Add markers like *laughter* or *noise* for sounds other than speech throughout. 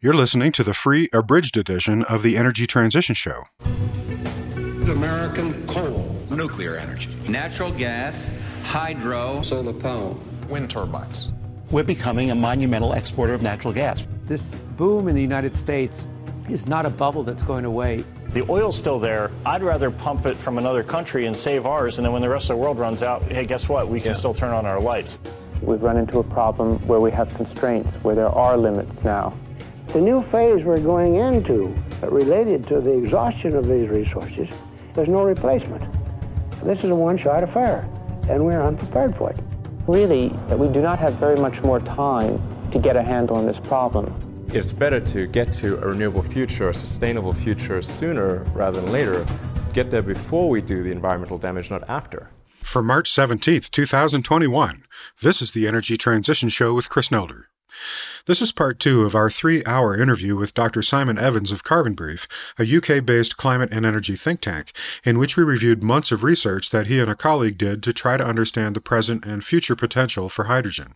You're listening to the free abridged edition of the Energy Transition Show. American coal, nuclear energy, natural gas, hydro, solar power, wind turbines. We're becoming a monumental exporter of natural gas. This boom in the United States is not a bubble that's going away. The oil's still there. I'd rather pump it from another country and save ours, and then when the rest of the world runs out, hey, guess what? We can yeah. still turn on our lights. We've run into a problem where we have constraints, where there are limits now. The new phase we're going into, uh, related to the exhaustion of these resources, there's no replacement. This is a one-shot affair, and we're unprepared for it. Really, uh, we do not have very much more time to get a handle on this problem. It's better to get to a renewable future, a sustainable future sooner rather than later. Get there before we do the environmental damage, not after. For March 17th, 2021, this is the Energy Transition Show with Chris Nelder. This is part two of our three hour interview with Dr. Simon Evans of Carbon Brief, a UK based climate and energy think tank, in which we reviewed months of research that he and a colleague did to try to understand the present and future potential for hydrogen.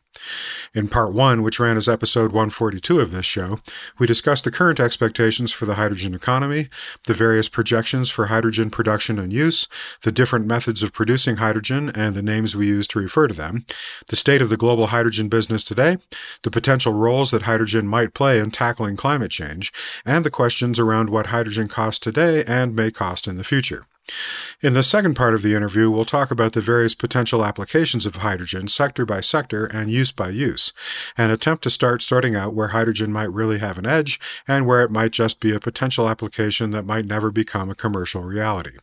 In part one, which ran as episode 142 of this show, we discussed the current expectations for the hydrogen economy, the various projections for hydrogen production and use, the different methods of producing hydrogen and the names we use to refer to them, the state of the global hydrogen business today, the potential roles that hydrogen might play in tackling climate change, and the questions around what hydrogen costs today and may cost in the future. In the second part of the interview, we'll talk about the various potential applications of hydrogen sector by sector and use by use, and attempt to start sorting out where hydrogen might really have an edge and where it might just be a potential application that might never become a commercial reality.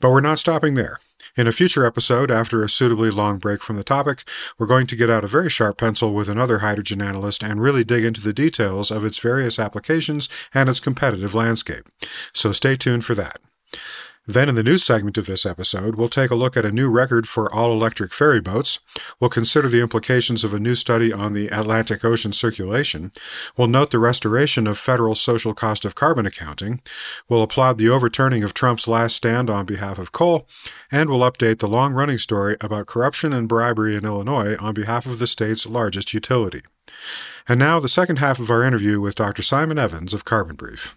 But we're not stopping there. In a future episode, after a suitably long break from the topic, we're going to get out a very sharp pencil with another hydrogen analyst and really dig into the details of its various applications and its competitive landscape. So stay tuned for that. Then, in the news segment of this episode, we'll take a look at a new record for all electric ferry boats. We'll consider the implications of a new study on the Atlantic Ocean circulation. We'll note the restoration of federal social cost of carbon accounting. We'll applaud the overturning of Trump's last stand on behalf of coal. And we'll update the long running story about corruption and bribery in Illinois on behalf of the state's largest utility. And now, the second half of our interview with Dr. Simon Evans of Carbon Brief.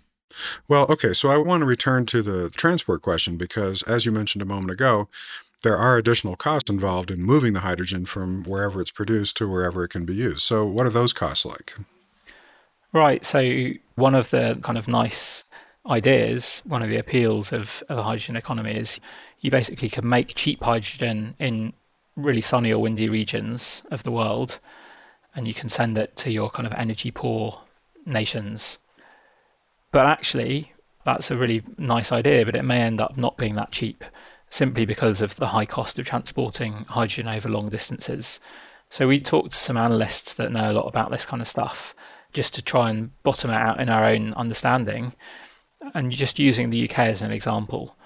Well, okay, so I want to return to the transport question because, as you mentioned a moment ago, there are additional costs involved in moving the hydrogen from wherever it's produced to wherever it can be used. So, what are those costs like? Right. So, one of the kind of nice ideas, one of the appeals of, of a hydrogen economy is you basically can make cheap hydrogen in really sunny or windy regions of the world and you can send it to your kind of energy poor nations but actually, that's a really nice idea, but it may end up not being that cheap simply because of the high cost of transporting hydrogen over long distances. So we talked to some analysts that know a lot about this kind of stuff just to try and bottom it out in our own understanding. And just using the UK as an example,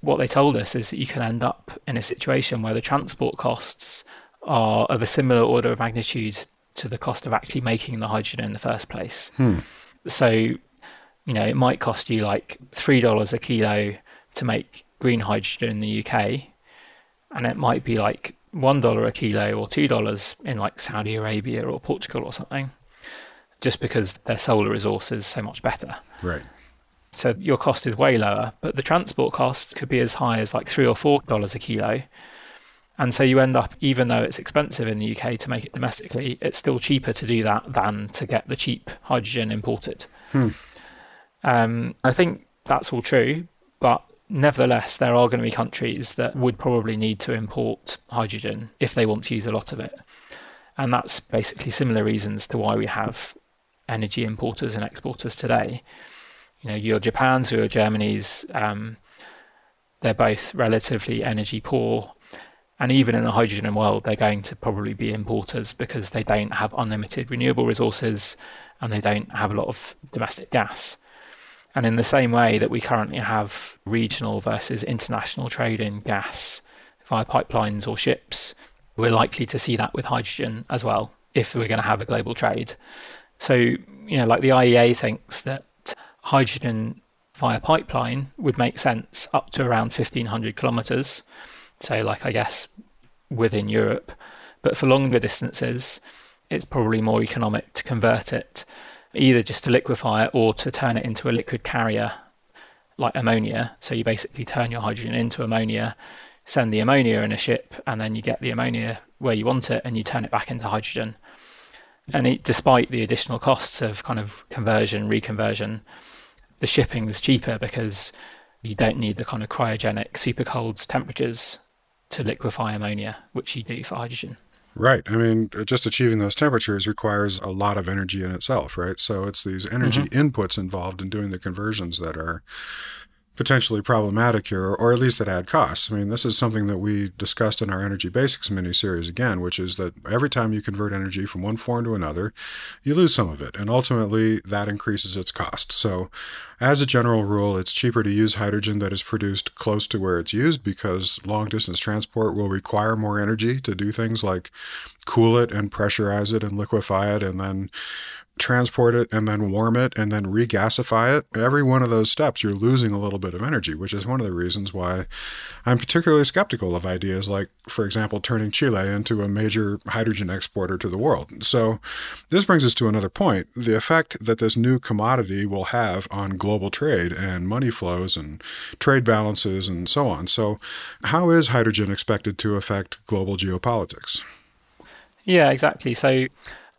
what they told us is that you can end up in a situation where the transport costs are of a similar order of magnitude to the cost of actually making the hydrogen in the first place. Hmm. So you know, it might cost you like three dollars a kilo to make green hydrogen in the UK, and it might be like one dollar a kilo or two dollars in like Saudi Arabia or Portugal or something, just because their solar resource is so much better. Right. So your cost is way lower, but the transport cost could be as high as like three or four dollars a kilo. And so you end up, even though it's expensive in the UK to make it domestically, it's still cheaper to do that than to get the cheap hydrogen imported. Hmm. Um, I think that's all true, but nevertheless, there are going to be countries that would probably need to import hydrogen if they want to use a lot of it. And that's basically similar reasons to why we have energy importers and exporters today. You know, your Japan's your Germany's, um, they're both relatively energy poor. And even in a hydrogen world, they're going to probably be importers because they don't have unlimited renewable resources and they don't have a lot of domestic gas. And in the same way that we currently have regional versus international trade in gas via pipelines or ships, we're likely to see that with hydrogen as well if we're going to have a global trade. So, you know, like the IEA thinks that hydrogen via pipeline would make sense up to around 1500 kilometers. So, like, I guess within Europe. But for longer distances, it's probably more economic to convert it either just to liquefy it or to turn it into a liquid carrier like ammonia. So you basically turn your hydrogen into ammonia, send the ammonia in a ship, and then you get the ammonia where you want it and you turn it back into hydrogen. And it, despite the additional costs of kind of conversion, reconversion, the shipping is cheaper because you don't need the kind of cryogenic super cold temperatures to liquefy ammonia, which you do for hydrogen. Right. I mean, just achieving those temperatures requires a lot of energy in itself, right? So it's these energy mm-hmm. inputs involved in doing the conversions that are potentially problematic here, or at least that add costs. I mean, this is something that we discussed in our Energy Basics mini series again, which is that every time you convert energy from one form to another, you lose some of it, and ultimately that increases its cost. So, as a general rule, it's cheaper to use hydrogen that is produced close to where it's used because long distance transport will require more energy to do things like cool it and pressurize it and liquefy it and then transport it and then warm it and then regasify it, every one of those steps, you're losing a little bit of energy, which is one of the reasons why I'm particularly skeptical of ideas like, for example, turning Chile into a major hydrogen exporter to the world. So, this brings us to another point the effect that this new commodity will have on global trade and money flows and trade balances and so on. So, how is hydrogen expected to affect global geopolitics? Yeah, exactly. So,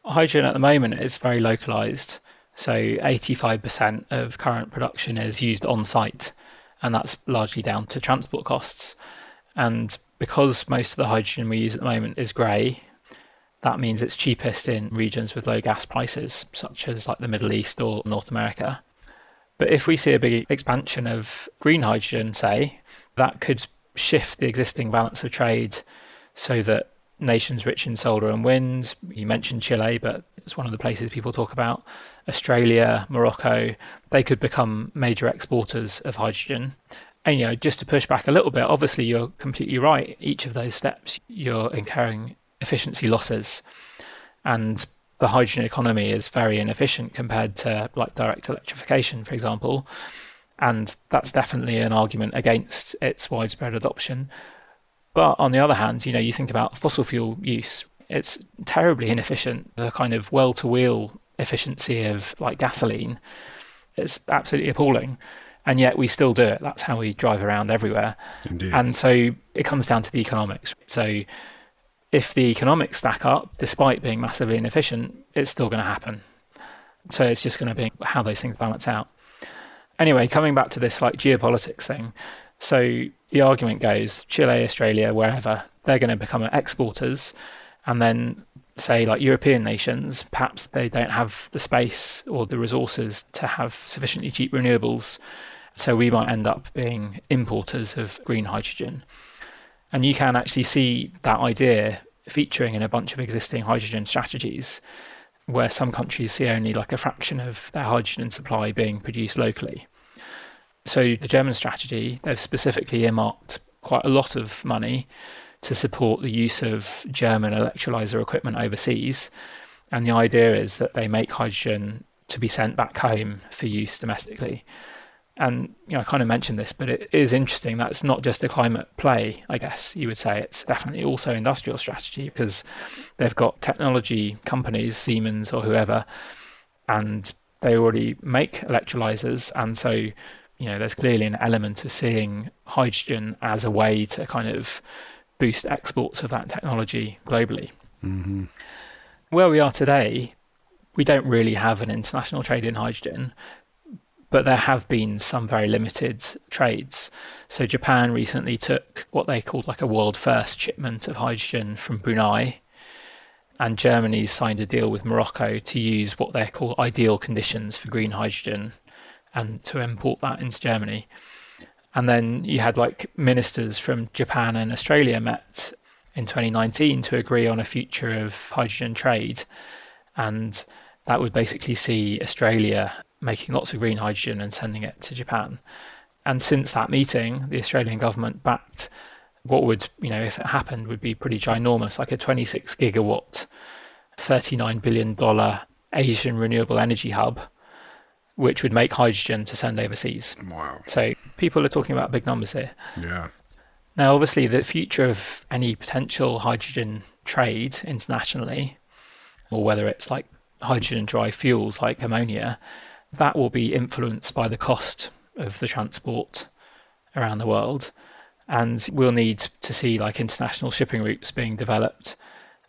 hydrogen at the moment is very localized. So 85% of current production is used on site, and that's largely down to transport costs. And because most of the hydrogen we use at the moment is grey, that means it's cheapest in regions with low gas prices, such as like the Middle East or North America. But if we see a big expansion of green hydrogen, say, that could shift the existing balance of trade so that nations rich in solar and wind. You mentioned Chile, but it's one of the places people talk about. Australia, Morocco, they could become major exporters of hydrogen. And you know, just to push back a little bit, obviously you're completely right. Each of those steps, you're incurring efficiency losses, and the hydrogen economy is very inefficient compared to like direct electrification, for example. And that's definitely an argument against its widespread adoption. But on the other hand, you know, you think about fossil fuel use, it's terribly inefficient. The kind of well to wheel efficiency of like gasoline is absolutely appalling. And yet we still do it. That's how we drive around everywhere. Indeed. And so it comes down to the economics. So if the economics stack up, despite being massively inefficient, it's still going to happen. So it's just going to be how those things balance out. Anyway, coming back to this like geopolitics thing. So the argument goes Chile, Australia, wherever, they're going to become exporters. And then, say, like European nations, perhaps they don't have the space or the resources to have sufficiently cheap renewables. So we might end up being importers of green hydrogen. And you can actually see that idea featuring in a bunch of existing hydrogen strategies where some countries see only like a fraction of their hydrogen supply being produced locally. So the German strategy, they've specifically earmarked quite a lot of money to support the use of German electrolyzer equipment overseas. And the idea is that they make hydrogen to be sent back home for use domestically. And you know, I kind of mentioned this, but it is interesting. That's not just a climate play, I guess you would say. It's definitely also industrial strategy because they've got technology companies, Siemens or whoever, and they already make electrolyzers, and so you know, there's clearly an element of seeing hydrogen as a way to kind of boost exports of that technology globally. Mm-hmm. Where we are today, we don't really have an international trade in hydrogen, but there have been some very limited trades. So Japan recently took what they called like a world first shipment of hydrogen from Brunei. And Germany signed a deal with Morocco to use what they call ideal conditions for green hydrogen and to import that into Germany. And then you had like ministers from Japan and Australia met in 2019 to agree on a future of hydrogen trade. And that would basically see Australia making lots of green hydrogen and sending it to Japan. And since that meeting, the Australian government backed what would, you know, if it happened, would be pretty ginormous, like a 26 gigawatt, $39 billion Asian renewable energy hub which would make hydrogen to send overseas. Wow. So people are talking about big numbers here. Yeah. Now, obviously, the future of any potential hydrogen trade internationally, or whether it's like hydrogen derived fuels like ammonia, that will be influenced by the cost of the transport around the world. And we'll need to see like international shipping routes being developed,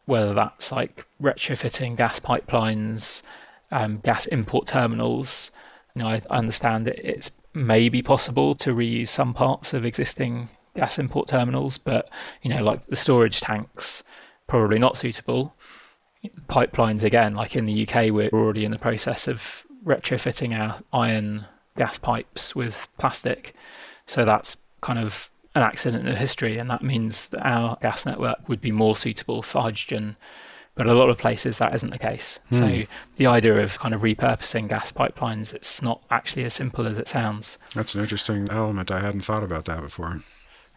whether that's like retrofitting gas pipelines, um, gas import terminals. You know, I understand that it's maybe possible to reuse some parts of existing gas import terminals, but you know, like the storage tanks, probably not suitable. Pipelines again, like in the UK, we're already in the process of retrofitting our iron gas pipes with plastic. So that's kind of an accident of history, and that means that our gas network would be more suitable for hydrogen. But a lot of places that isn't the case. Hmm. So the idea of kind of repurposing gas pipelines, it's not actually as simple as it sounds. That's an interesting element. I hadn't thought about that before.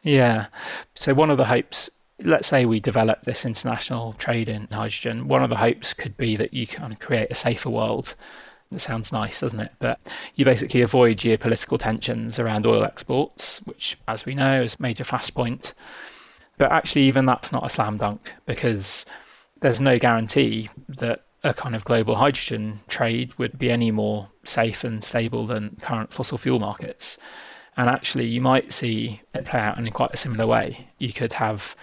Yeah. So one of the hopes let's say we develop this international trade in hydrogen, one of the hopes could be that you can create a safer world it sounds nice, doesn't it? But you basically avoid geopolitical tensions around oil exports, which, as we know, is a major flashpoint. But actually, even that's not a slam dunk because there's no guarantee that a kind of global hydrogen trade would be any more safe and stable than current fossil fuel markets. And actually, you might see it play out in quite a similar way. You could have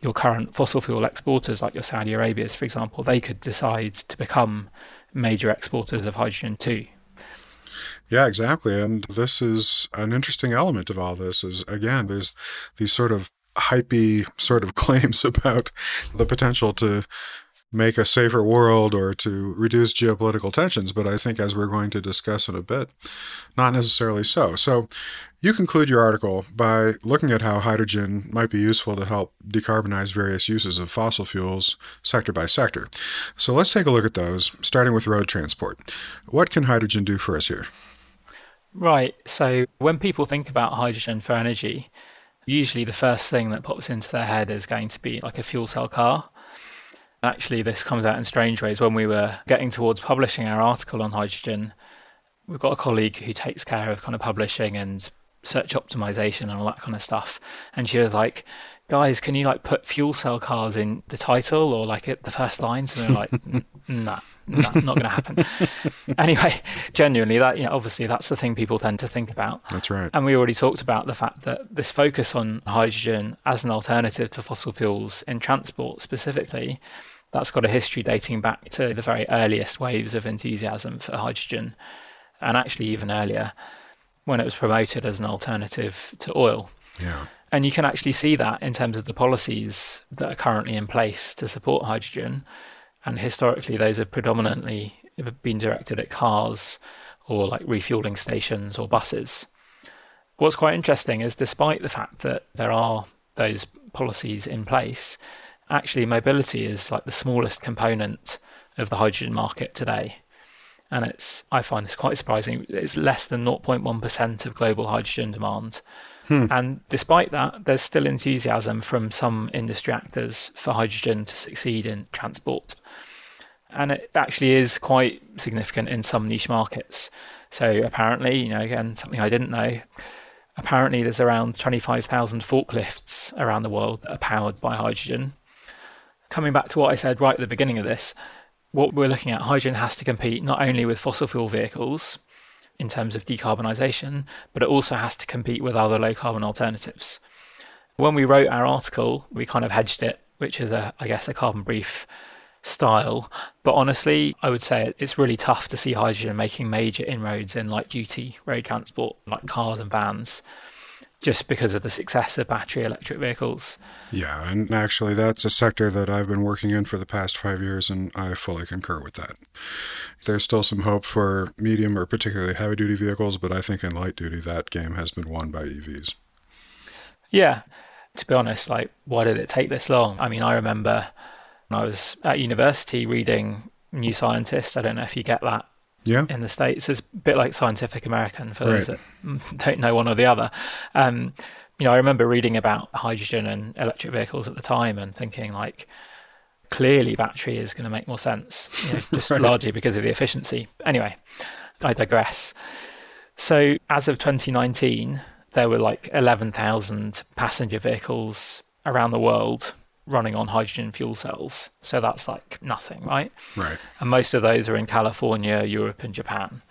your current fossil fuel exporters, like your Saudi Arabias, for example, they could decide to become major exporters of hydrogen too. Yeah, exactly. And this is an interesting element of all this is again, there's these sort of hypey sort of *laughs* claims about the potential to make a safer world or to reduce geopolitical tensions, but I think as we're going to discuss in a bit, not necessarily so. So you conclude your article by looking at how hydrogen might be useful to help decarbonize various uses of fossil fuels sector by sector. So let's take a look at those, starting with road transport. What can hydrogen do for us here? Right. So when people think about hydrogen for energy, usually the first thing that pops into their head is going to be like a fuel cell car. Actually, this comes out in strange ways. When we were getting towards publishing our article on hydrogen, we've got a colleague who takes care of kind of publishing and search optimization and all that kind of stuff. And she was like, guys, can you like put fuel cell cars in the title or like at the first lines? And we are like, *laughs* nah, nah, not going to happen. *laughs* anyway, genuinely, that, you know, obviously that's the thing people tend to think about. That's right. And we already talked about the fact that this focus on hydrogen as an alternative to fossil fuels in transport specifically, that's got a history dating back to the very earliest waves of enthusiasm for hydrogen and actually even earlier when it was promoted as an alternative to oil. Yeah. And you can actually see that in terms of the policies that are currently in place to support hydrogen. And historically, those have predominantly been directed at cars or like refueling stations or buses. What's quite interesting is despite the fact that there are those policies in place, actually mobility is like the smallest component of the hydrogen market today and it's I find this quite surprising. It's less than 0.1% of global hydrogen demand. Hmm. And despite that, there's still enthusiasm from some industry actors for hydrogen to succeed in transport. And it actually is quite significant in some niche markets. So apparently, you know, again, something I didn't know, apparently there's around 25,000 forklifts around the world that are powered by hydrogen. Coming back to what I said right at the beginning of this, what we're looking at, hydrogen has to compete not only with fossil fuel vehicles in terms of decarbonisation, but it also has to compete with other low carbon alternatives. When we wrote our article, we kind of hedged it, which is a, I guess, a carbon brief style. But honestly, I would say it's really tough to see hydrogen making major inroads in light duty road transport, like cars and vans just because of the success of battery electric vehicles. Yeah, and actually, that's a sector that I've been working in for the past five years, and I fully concur with that. There's still some hope for medium or particularly heavy duty vehicles, but I think in light duty, that game has been won by EVs. Yeah, to be honest, like, why did it take this long? I mean, I remember I was at university reading New Scientist. I don't know if you get that yeah. in the States. It's a bit like Scientific American for those that *laughs* don't know one or the other. Um, you know, I remember reading about hydrogen and electric vehicles at the time and thinking like, clearly battery is going to make more sense, you know, *laughs* just right. largely because of the efficiency. Anyway, I digress. So as of 2019, there were like 11,000 passenger vehicles around the world running on hydrogen fuel cells. So that's like nothing, right? Right. And most of those are in California, Europe, and Japan.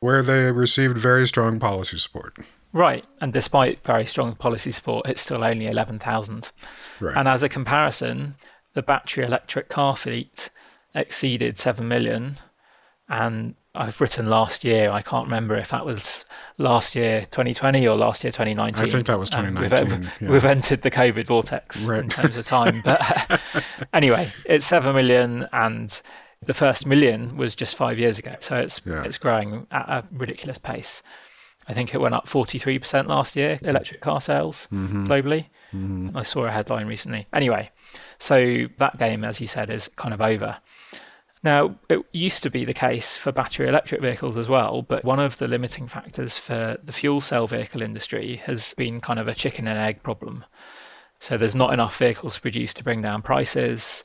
Where they received very strong policy support. Right. And despite very strong policy support, it's still only 11,000. Right. And as a comparison, the battery electric car fleet exceeded 7 million. And I've written last year, I can't remember if that was last year 2020 or last year 2019. I think that was Um, 2019. we've, yeah. we've entered the COVID vortex Right. in terms of time. *laughs* But *laughs* anyway, it's 7 million and the first million was just five years ago. So it's, Yeah. it's growing at a ridiculous pace. I think it went up 43% last year, electric car sales Mm-hmm. globally. I saw a headline recently. Anyway, so that game, as you said, is kind of over. Now, it used to be the case for battery electric vehicles as well, but one of the limiting factors for the fuel cell vehicle industry has been kind of a chicken and egg problem. So there's not enough vehicles produced to bring down prices,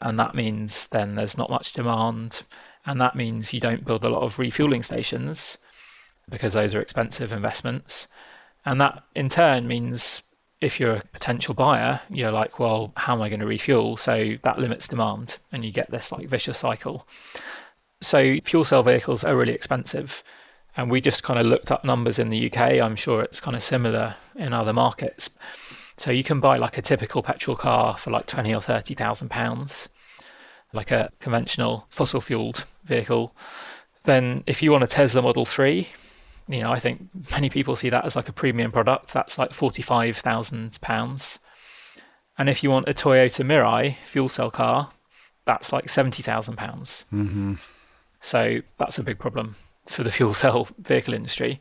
and that means then there's not much demand, and that means you don't build a lot of refueling stations because those are expensive investments. And that in turn means if you're a potential buyer, you're like, well, how am I going to refuel? So that limits demand and you get this like vicious cycle. So fuel cell vehicles are really expensive. And we just kind of looked up numbers in the UK. I'm sure it's kind of similar in other markets. So you can buy like a typical petrol car for like twenty or thirty thousand pounds, like a conventional fossil fueled vehicle. Then if you want a Tesla Model 3, you know, I think many people see that as like a premium product. That's like forty-five thousand pounds. And if you want a Toyota Mirai fuel cell car, that's like seventy thousand pounds. Mm-hmm. So that's a big problem for the *laughs* fuel cell vehicle industry.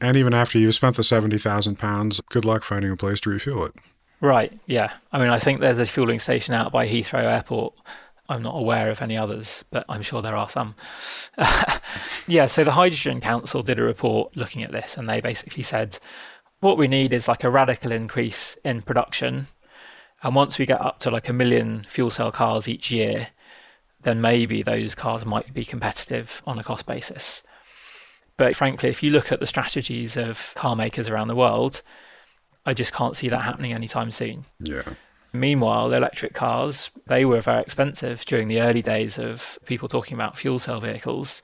And even after you've spent the 70,000 pounds, good luck finding a place to refuel it. Right. Yeah. I mean, I think there's a fueling station out by Heathrow Airport. I'm not aware of any others, but I'm sure there are some. *laughs* yeah. So the Hydrogen Council did a report looking at this, and they basically said what we need is like a radical increase in production. And once we get up to like a million fuel cell cars each year, then maybe those cars might be competitive on a cost basis. But frankly, if you look at the strategies of car makers around the world, I just can't see that happening anytime soon. Yeah. Meanwhile, electric cars, they were very expensive during the early days of people talking about fuel cell vehicles.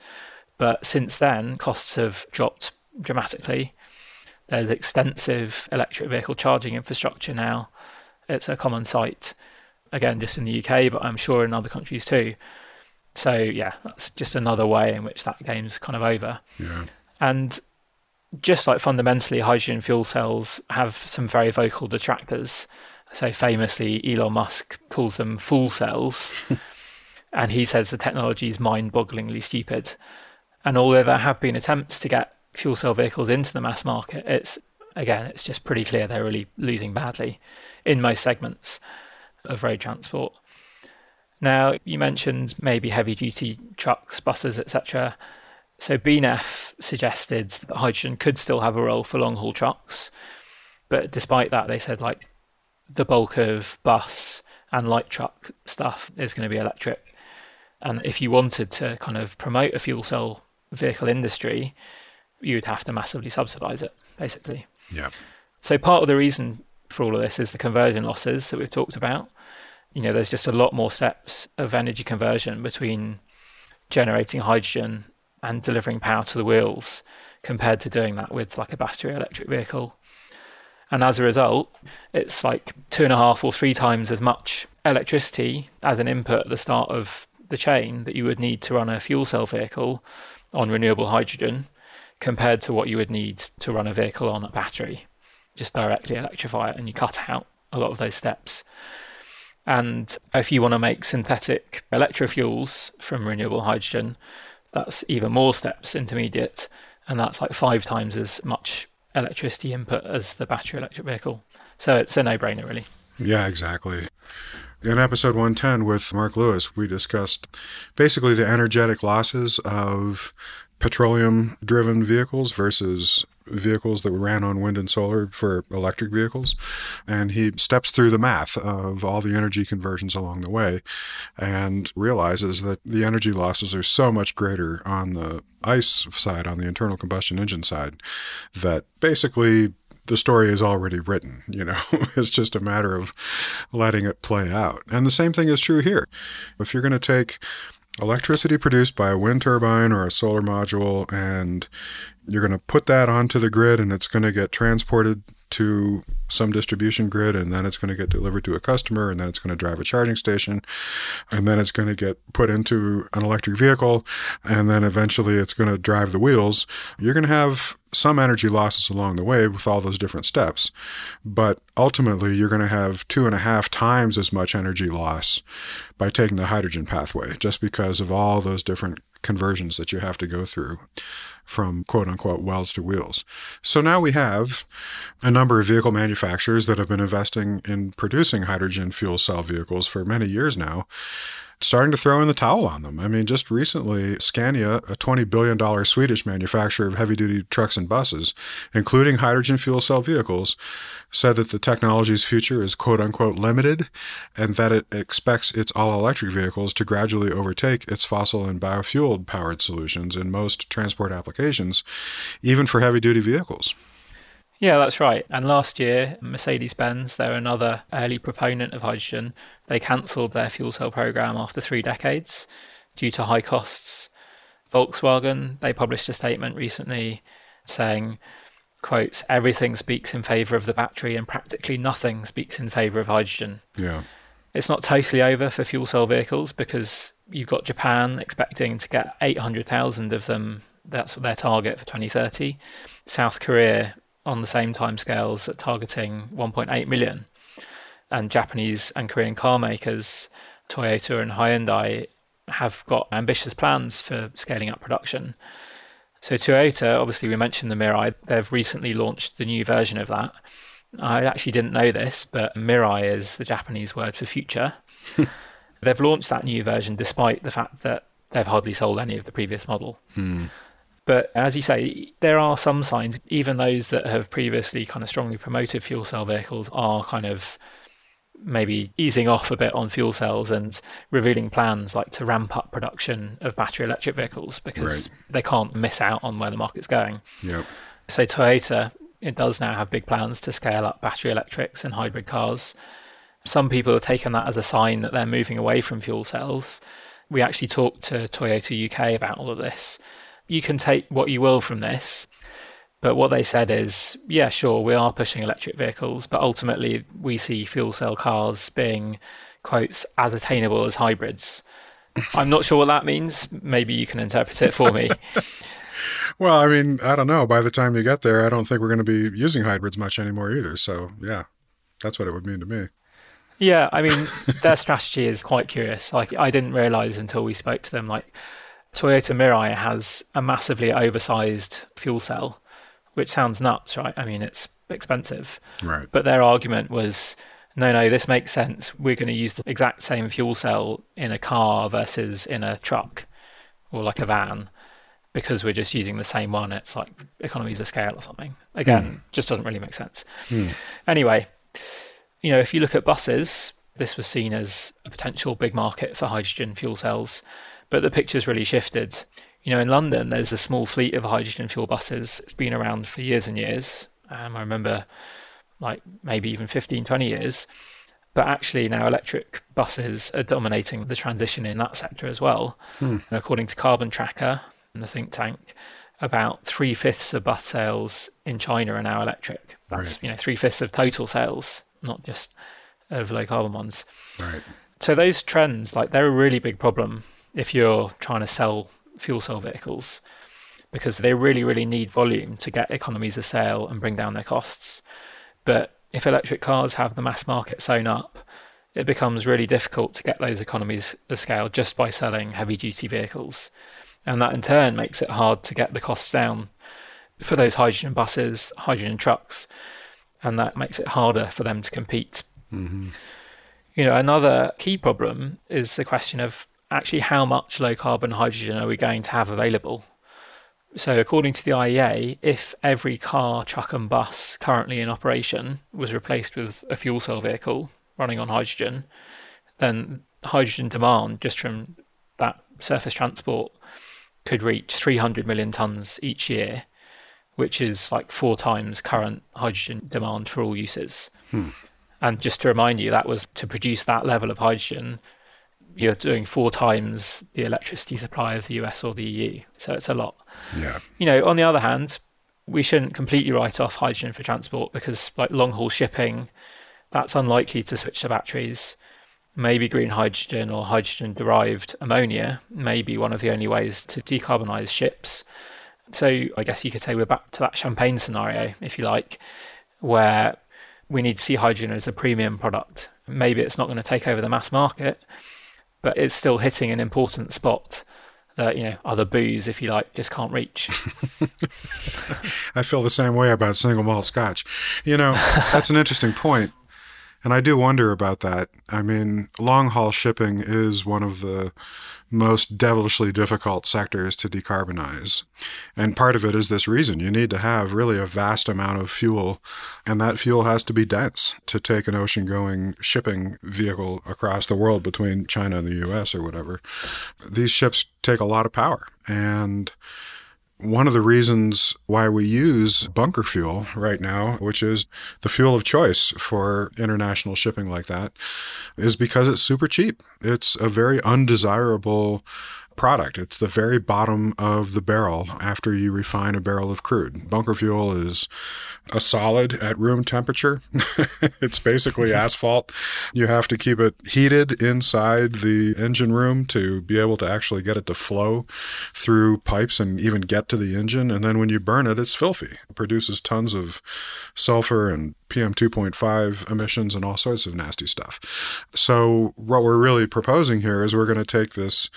But since then, costs have dropped dramatically. There's extensive electric vehicle charging infrastructure now. It's a common sight, again, just in the UK, but I'm sure in other countries too. So, yeah, that's just another way in which that game's kind of over. Yeah. And just like fundamentally, hydrogen fuel cells have some very vocal detractors. So famously, Elon Musk calls them fool cells, *laughs* and he says the technology is mind-bogglingly stupid. And although there have been attempts to get fuel cell vehicles into the mass market, it's again, it's just pretty clear they're really losing badly in most segments of road transport. Now, you mentioned maybe heavy-duty trucks, buses, etc. So BNEF suggested that hydrogen could still have a role for long haul trucks, but despite that, they said like the bulk of bus and light truck stuff is going to be electric. And if you wanted to kind of promote a fuel cell vehicle industry, you would have to massively subsidize it, basically. Yeah. So part of the reason for all of this is the conversion losses that we've talked about. You know, there's just a lot more steps of energy conversion between generating hydrogen and delivering power to the wheels compared to doing that with like a battery electric vehicle. And as a result, it's like two and a half or three times as much electricity as an input at the start of the chain that you would need to run a fuel cell vehicle on renewable hydrogen compared to what you would need to run a vehicle on a battery. Just directly electrify it and you cut out a lot of those steps. And if you want to make synthetic electrofuels from renewable hydrogen, that's even more steps intermediate, and that's like five times as much electricity input as the battery electric vehicle. So it's a no brainer, really. Yeah, exactly. In episode 110 with Mark Lewis, we discussed basically the energetic losses of petroleum driven vehicles versus vehicles that ran on wind and solar for electric vehicles. And he steps through the math of all the energy conversions along the way and realizes that the energy losses are so much greater on the ICE side, on the internal combustion engine side, that basically the story is already written, *laughs* you know. it's just a matter of letting it play out. And the same thing is true here. If you're going to take electricity produced by a wind turbine or a solar module and you're going to put that onto the grid and it's going to get transported to some distribution grid and then it's going to get delivered to a customer and then it's going to drive a charging station and then it's going to get put into an electric vehicle and then eventually it's going to drive the wheels. You're going to have some energy losses along the way with all those different steps but ultimately you're going to have two and a half times as much energy loss by taking the hydrogen pathway just because of all those different conversions that you have to go through from quote unquote wells to wheels. So now we have a number of vehicle manufacturers that have been investing in producing hydrogen fuel cell vehicles for many years now starting to throw in the towel on them. I mean, just recently, Scania, a $20 billion Swedish manufacturer of heavy duty trucks and buses, including hydrogen fuel cell vehicles, said that the technology's future is quote unquote limited and that it expects its all electric vehicles to gradually overtake its fossil and biofuel powered solutions in most transport applications, even for heavy duty vehicles. Yeah, that's right. And last year, Mercedes Benz, they're another early proponent of hydrogen, they cancelled their fuel cell program after three decades due to high costs. Volkswagen, they published a statement recently saying, quotes, everything speaks in favour of the battery and practically nothing speaks in favour of hydrogen. Yeah. It's not totally over for fuel cell vehicles because you've got Japan expecting to get 800,000 of them. That's their target for 2030. South Korea on the same timescales at targeting 1.8 million. And Japanese and Korean car makers, Toyota and Hyundai, have got ambitious plans for scaling up production. So Toyota, obviously we mentioned the Mirai, they've recently launched the new version of that. I actually didn't know this, but Mirai is the Japanese word for future. *laughs* they've launched that new version despite the fact that they've hardly sold any of the previous model. Hmm. But as you say, there are some signs, even those that have previously kind of strongly promoted fuel cell vehicles are kind of maybe easing off a bit on fuel cells and revealing plans like to ramp up production of battery electric vehicles because right. they can't miss out on where the market's going. Yep. So Toyota, it does now have big plans to scale up battery electrics and hybrid cars. Some people have taken that as a sign that they're moving away from fuel cells. We actually talked to Toyota UK about all of this you can take what you will from this. But what they said is, yeah, sure, we are pushing electric vehicles, but ultimately we see fuel cell cars being, quotes, as attainable as hybrids. I'm not sure what that means. Maybe you can interpret it for me. *laughs* well, I mean, I don't know. By the time you get there, I don't think we're going to be using hybrids much anymore either. So, yeah, that's what it would mean to me. Yeah, I mean, *laughs* their strategy is quite curious. Like, I didn't realize until we spoke to them, like, Toyota Mirai has a massively oversized fuel cell, which sounds nuts, right? I mean, it's expensive. Right. But their argument was no, no, this makes sense. We're going to use the exact same fuel cell in a car versus in a truck or like a van because we're just using the same one. It's like economies of scale or something. Again, mm. just doesn't really make sense. Mm. Anyway, you know, if you look at buses, this was seen as a potential big market for hydrogen fuel cells. But the picture's really shifted. You know, in London, there's a small fleet of hydrogen fuel buses. It's been around for years and years. Um, I remember like maybe even 15, 20 years. But actually, now electric buses are dominating the transition in that sector as well. Hmm. according to Carbon Tracker and the think tank, about three fifths of bus sales in China are now electric. That's right. you know three fifths of total sales, not just of low carbon ones. Right. So those trends, like they're a really big problem if you're trying to sell fuel cell vehicles because they really, really need volume to get economies of scale and bring down their costs. But if electric cars have the mass market sewn up, it becomes really difficult to get those economies of scale just by selling heavy duty vehicles. And that in turn makes it hard to get the costs down for those hydrogen buses, hydrogen trucks, and that makes it harder for them to compete. Mm-hmm. You know, another key problem is the question of actually how much low carbon hydrogen are we going to have available? So, according to the IEA, if every car, truck, and bus currently in operation was replaced with a fuel cell vehicle running on hydrogen, then hydrogen demand just from that surface transport could reach 300 million tonnes each year, which is like four times current hydrogen demand for all uses. Hmm. And just to remind you, that was to produce that level of hydrogen, you're doing four times the electricity supply of the US or the EU. So it's a lot. Yeah. You know, on the other hand, we shouldn't completely write off hydrogen for transport because, like long haul shipping, that's unlikely to switch to batteries. Maybe green hydrogen or hydrogen derived ammonia may be one of the only ways to decarbonize ships. So I guess you could say we're back to that champagne scenario, if you like, where we need to see hydrogen as a premium product. Maybe it's not going to take over the mass market, but it's still hitting an important spot that you know other booze, if you like, just can't reach. *laughs* *laughs* I feel the same way about single malt scotch. You know, that's an *laughs* interesting. And I do wonder about that. I mean, long haul shipping is one of the most devilishly difficult sectors to decarbonize. And part of it is this reason. You need to have really a vast amount of fuel, and that fuel has to be dense to take an ocean going shipping vehicle across the world between China and the US or whatever. These ships take a lot of power. And one of the reasons why we use bunker fuel right now, which is the fuel of choice for international shipping like that, is because it's super cheap. It's a very undesirable product. It's the very bottom of the barrel after you refine a barrel of crude. Bunker fuel is a solid at room temperature. *laughs* it's basically *laughs* asphalt. You have to keep it heated inside the engine room to be able to actually get it to flow through pipes and even get to the engine. And then when you burn it, it's filthy. It produces tons of sulfur and PM 2.5 emissions and all sorts of nasty stuff. So, what we're really proposing here is we're going to take this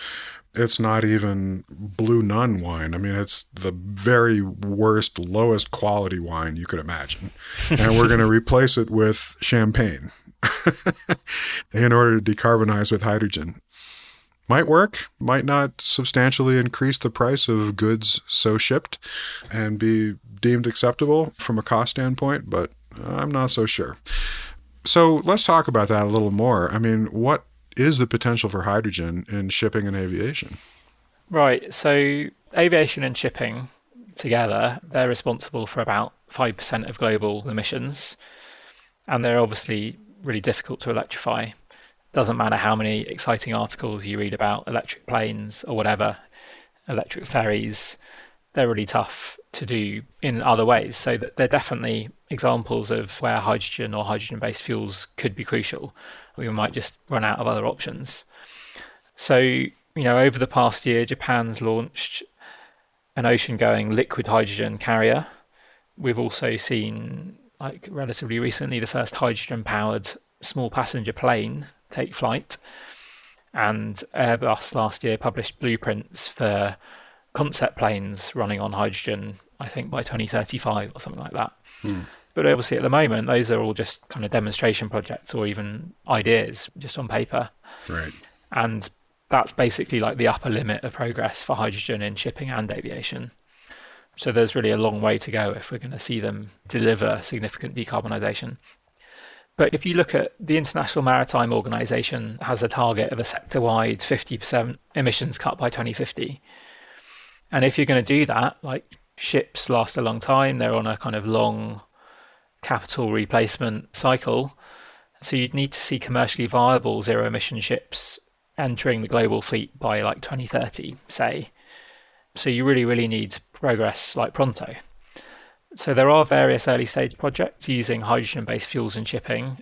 it's not even blue nun wine. I mean, it's the very worst, lowest quality wine you could imagine. And we're going *laughs* to replace it with champagne *laughs* in order to decarbonize with hydrogen. Might work, might not substantially increase the price of goods so shipped and be deemed acceptable from a cost standpoint, but I'm not so sure. So let's talk about that a little more. I mean, what is the potential for hydrogen in shipping and aviation? Right. So, aviation and shipping together, they're responsible for about 5% of global emissions. And they're obviously really difficult to electrify. Doesn't matter how many exciting articles you read about electric planes or whatever, electric ferries, they're really tough to do in other ways. So that they're definitely examples of where hydrogen or hydrogen based fuels could be crucial. We might just run out of other options. So, you know, over the past year, Japan's launched an ocean going liquid hydrogen carrier. We've also seen, like relatively recently, the first hydrogen powered small passenger plane take flight. And Airbus last year published blueprints for concept planes running on hydrogen, I think by 2035 or something like that. Hmm. But obviously, at the moment, those are all just kind of demonstration projects or even ideas just on paper. Right. And that's basically like the upper limit of progress for hydrogen in shipping and aviation. So there's really a long way to go if we're going to see them deliver significant decarbonisation. But if you look at the International Maritime Organization has a target of a sector-wide 50% emissions cut by 2050. And if you're going to do that, like ships last a long time, they're on a kind of long capital replacement cycle. So you'd need to see commercially viable zero emission ships entering the global fleet by like 2030, say. So you really, really need progress like pronto. So there are various early stage projects using hydrogen based fuels in shipping.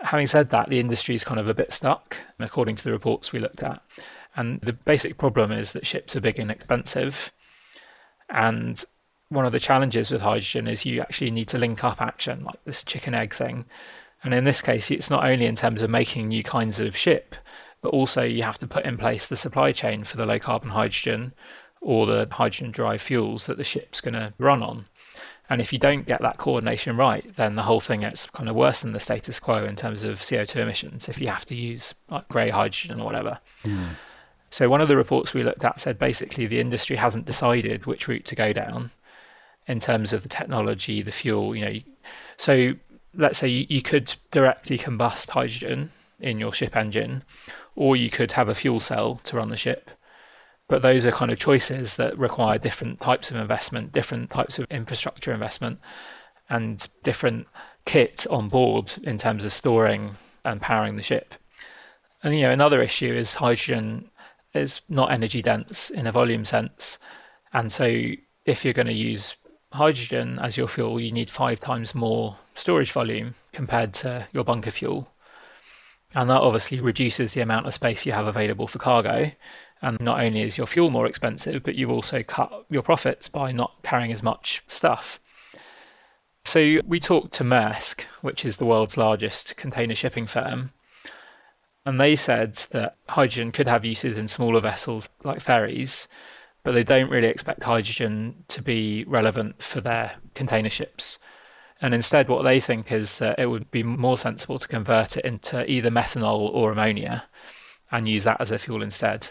Having said that, the industry is kind of a bit stuck, according to the reports we looked at. And the basic problem is that ships are big and expensive. And one of the challenges with hydrogen is you actually need to link up action, like this chicken egg thing. And in this case, it's not only in terms of making new kinds of ship, but also you have to put in place the supply chain for the low carbon hydrogen or the hydrogen derived fuels that the ship's going to run on. And if you don't get that coordination right, then the whole thing gets kind of worse than the status quo in terms of CO2 emissions if you have to use like grey hydrogen or whatever. Mm. So, one of the reports we looked at said basically the industry hasn't decided which route to go down in terms of the technology, the fuel. You know, so let's say you, you could directly combust hydrogen in your ship engine, or you could have a fuel cell to run the ship. But those are kind of choices that require different types of investment, different types of infrastructure investment, and different kit on board in terms of storing and powering the ship. And you know, another issue is hydrogen is not energy dense in a volume sense. And so if you're going to use hydrogen as your fuel, you need five times more storage volume compared to your bunker fuel. And that obviously reduces the amount of space you have available for cargo. And not only is your fuel more expensive, but you've also cut your profits by not carrying as much stuff. So we talked to Maersk, which is the world's largest container shipping firm, and they said that hydrogen could have uses in smaller vessels like ferries, but they don't really expect hydrogen to be relevant for their container ships. And instead, what they think is that it would be more sensible to convert it into either methanol or ammonia and use that as a fuel instead.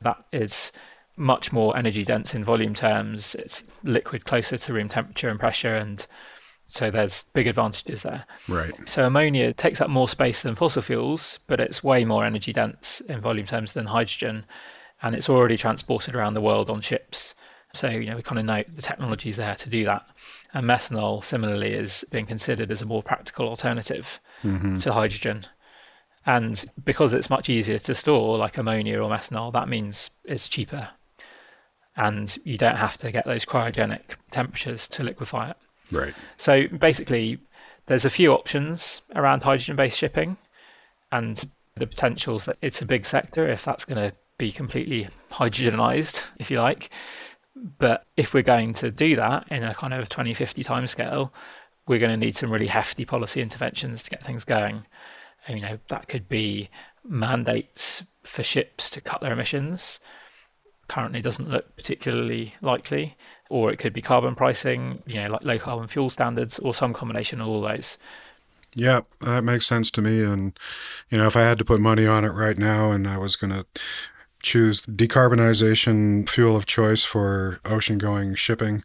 That is much more energy dense in volume terms. It's liquid closer to room temperature and pressure, and so there's big advantages there. Right. So ammonia takes up more space than fossil fuels, but it's way more energy dense in volume terms than hydrogen, and it's already transported around the world on ships. So you know we kind of know the technology is there to do that. And methanol similarly is being considered as a more practical alternative mm-hmm. to hydrogen. And because it's much easier to store, like ammonia or methanol, that means it's cheaper. And you don't have to get those cryogenic temperatures to liquefy it. Right. So basically, there's a few options around hydrogen based shipping, and the potentials that it's a big sector if that's going to be completely hydrogenized, if you like. But if we're going to do that in a kind of 2050 timescale, we're going to need some really hefty policy interventions to get things going. And, you know, that could be mandates for ships to cut their emissions. Currently doesn't look particularly likely or it could be carbon pricing, you know, like low carbon fuel standards, or some combination of all those. Yeah, that makes sense to me. And, you know, if I had to put money on it right now and I was going to choose decarbonization fuel of choice for ocean going shipping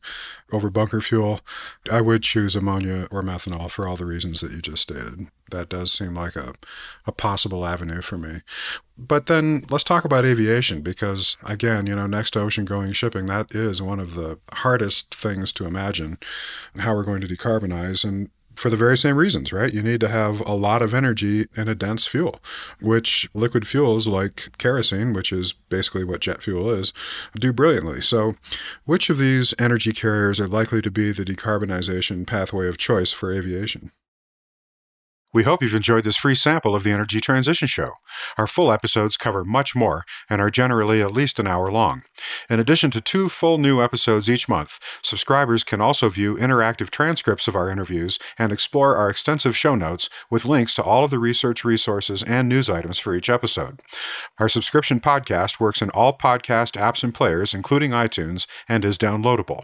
over bunker fuel, I would choose ammonia or methanol for all the reasons that you just stated. That does seem like a, a possible avenue for me. But then let's talk about aviation because, again, you know, next to ocean going shipping, that is one of the hardest things to imagine how we're going to decarbonize. And for the very same reasons, right? You need to have a lot of energy in a dense fuel, which liquid fuels like kerosene, which is basically what jet fuel is, do brilliantly. So, which of these energy carriers are likely to be the decarbonization pathway of choice for aviation? We hope you've enjoyed this free sample of the Energy Transition Show. Our full episodes cover much more and are generally at least an hour long. In addition to two full new episodes each month, subscribers can also view interactive transcripts of our interviews and explore our extensive show notes with links to all of the research resources and news items for each episode. Our subscription podcast works in all podcast apps and players, including iTunes, and is downloadable.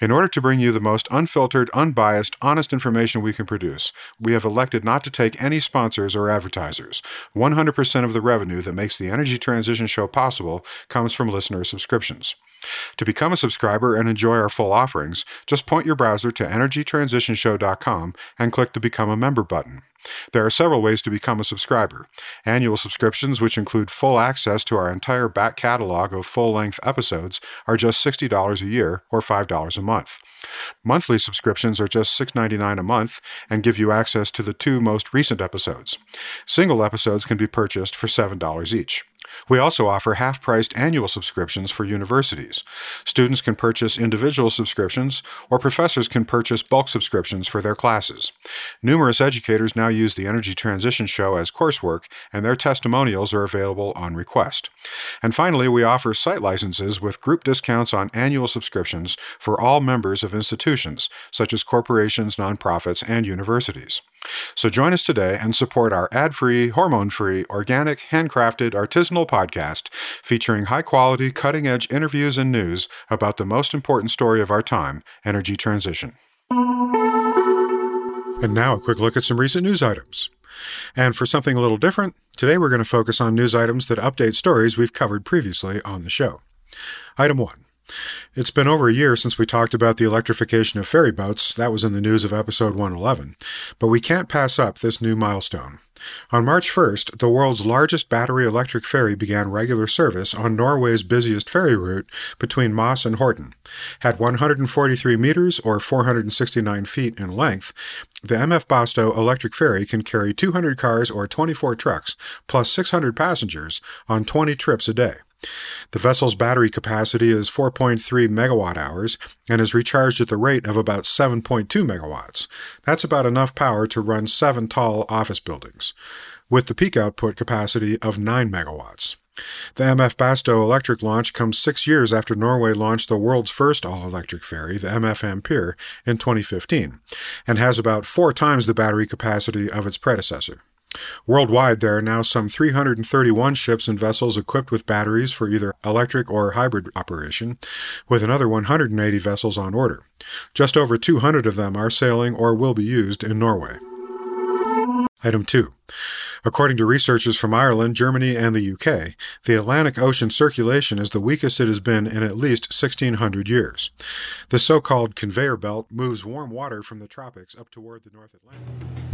In order to bring you the most unfiltered, unbiased, honest information we can produce, we have elected not to take any sponsors or advertisers. 100% of the revenue that makes the Energy Transition Show possible comes from listener subscriptions. To become a subscriber and enjoy our full offerings, just point your browser to energytransitionshow.com and click the Become a Member button. There are several ways to become a subscriber. Annual subscriptions, which include full access to our entire back catalog of full length episodes, are just $60 a year or $5 a month. Monthly subscriptions are just $6.99 a month and give you access to the two most recent episodes. Single episodes can be purchased for $7 each. We also offer half priced annual subscriptions for universities. Students can purchase individual subscriptions, or professors can purchase bulk subscriptions for their classes. Numerous educators now use the Energy Transition Show as coursework, and their testimonials are available on request. And finally, we offer site licenses with group discounts on annual subscriptions for all members of institutions, such as corporations, nonprofits, and universities. So join us today and support our ad free, hormone free, organic, handcrafted, artisanal podcast featuring high quality, cutting edge interviews and news about the most important story of our time energy transition. And now a quick look at some recent news items. And for something a little different, today we're going to focus on news items that update stories we've covered previously on the show. Item 1 It's been over a year since we talked about the electrification of ferry boats. That was in the news of episode 111. But we can't pass up this new milestone. On March 1st, the world's largest battery electric ferry began regular service on Norway's busiest ferry route between Moss and Horten. At 143 meters or 469 feet in length, the MF Basto electric ferry can carry 200 cars or 24 trucks, plus 600 passengers, on 20 trips a day. The vessel's battery capacity is 4.3 megawatt hours and is recharged at the rate of about 7.2 megawatts. That's about enough power to run seven tall office buildings, with the peak output capacity of 9 megawatts. The MF Basto electric launch comes six years after Norway launched the world's first all electric ferry, the MF Ampere, in 2015, and has about four times the battery capacity of its predecessor. Worldwide, there are now some 331 ships and vessels equipped with batteries for either electric or hybrid operation, with another 180 vessels on order. Just over 200 of them are sailing or will be used in Norway. Item 2. According to researchers from Ireland, Germany, and the UK, the Atlantic Ocean circulation is the weakest it has been in at least 1600 years. The so called conveyor belt moves warm water from the tropics up toward the North Atlantic.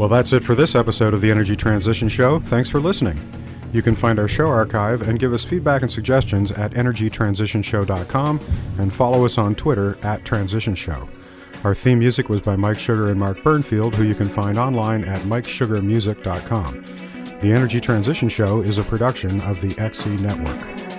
Well, that's it for this episode of the Energy Transition Show. Thanks for listening. You can find our show archive and give us feedback and suggestions at energytransitionshow.com and follow us on Twitter at Transition Show. Our theme music was by Mike Sugar and Mark Burnfield, who you can find online at mikesugarmusic.com. The Energy Transition Show is a production of the XE Network.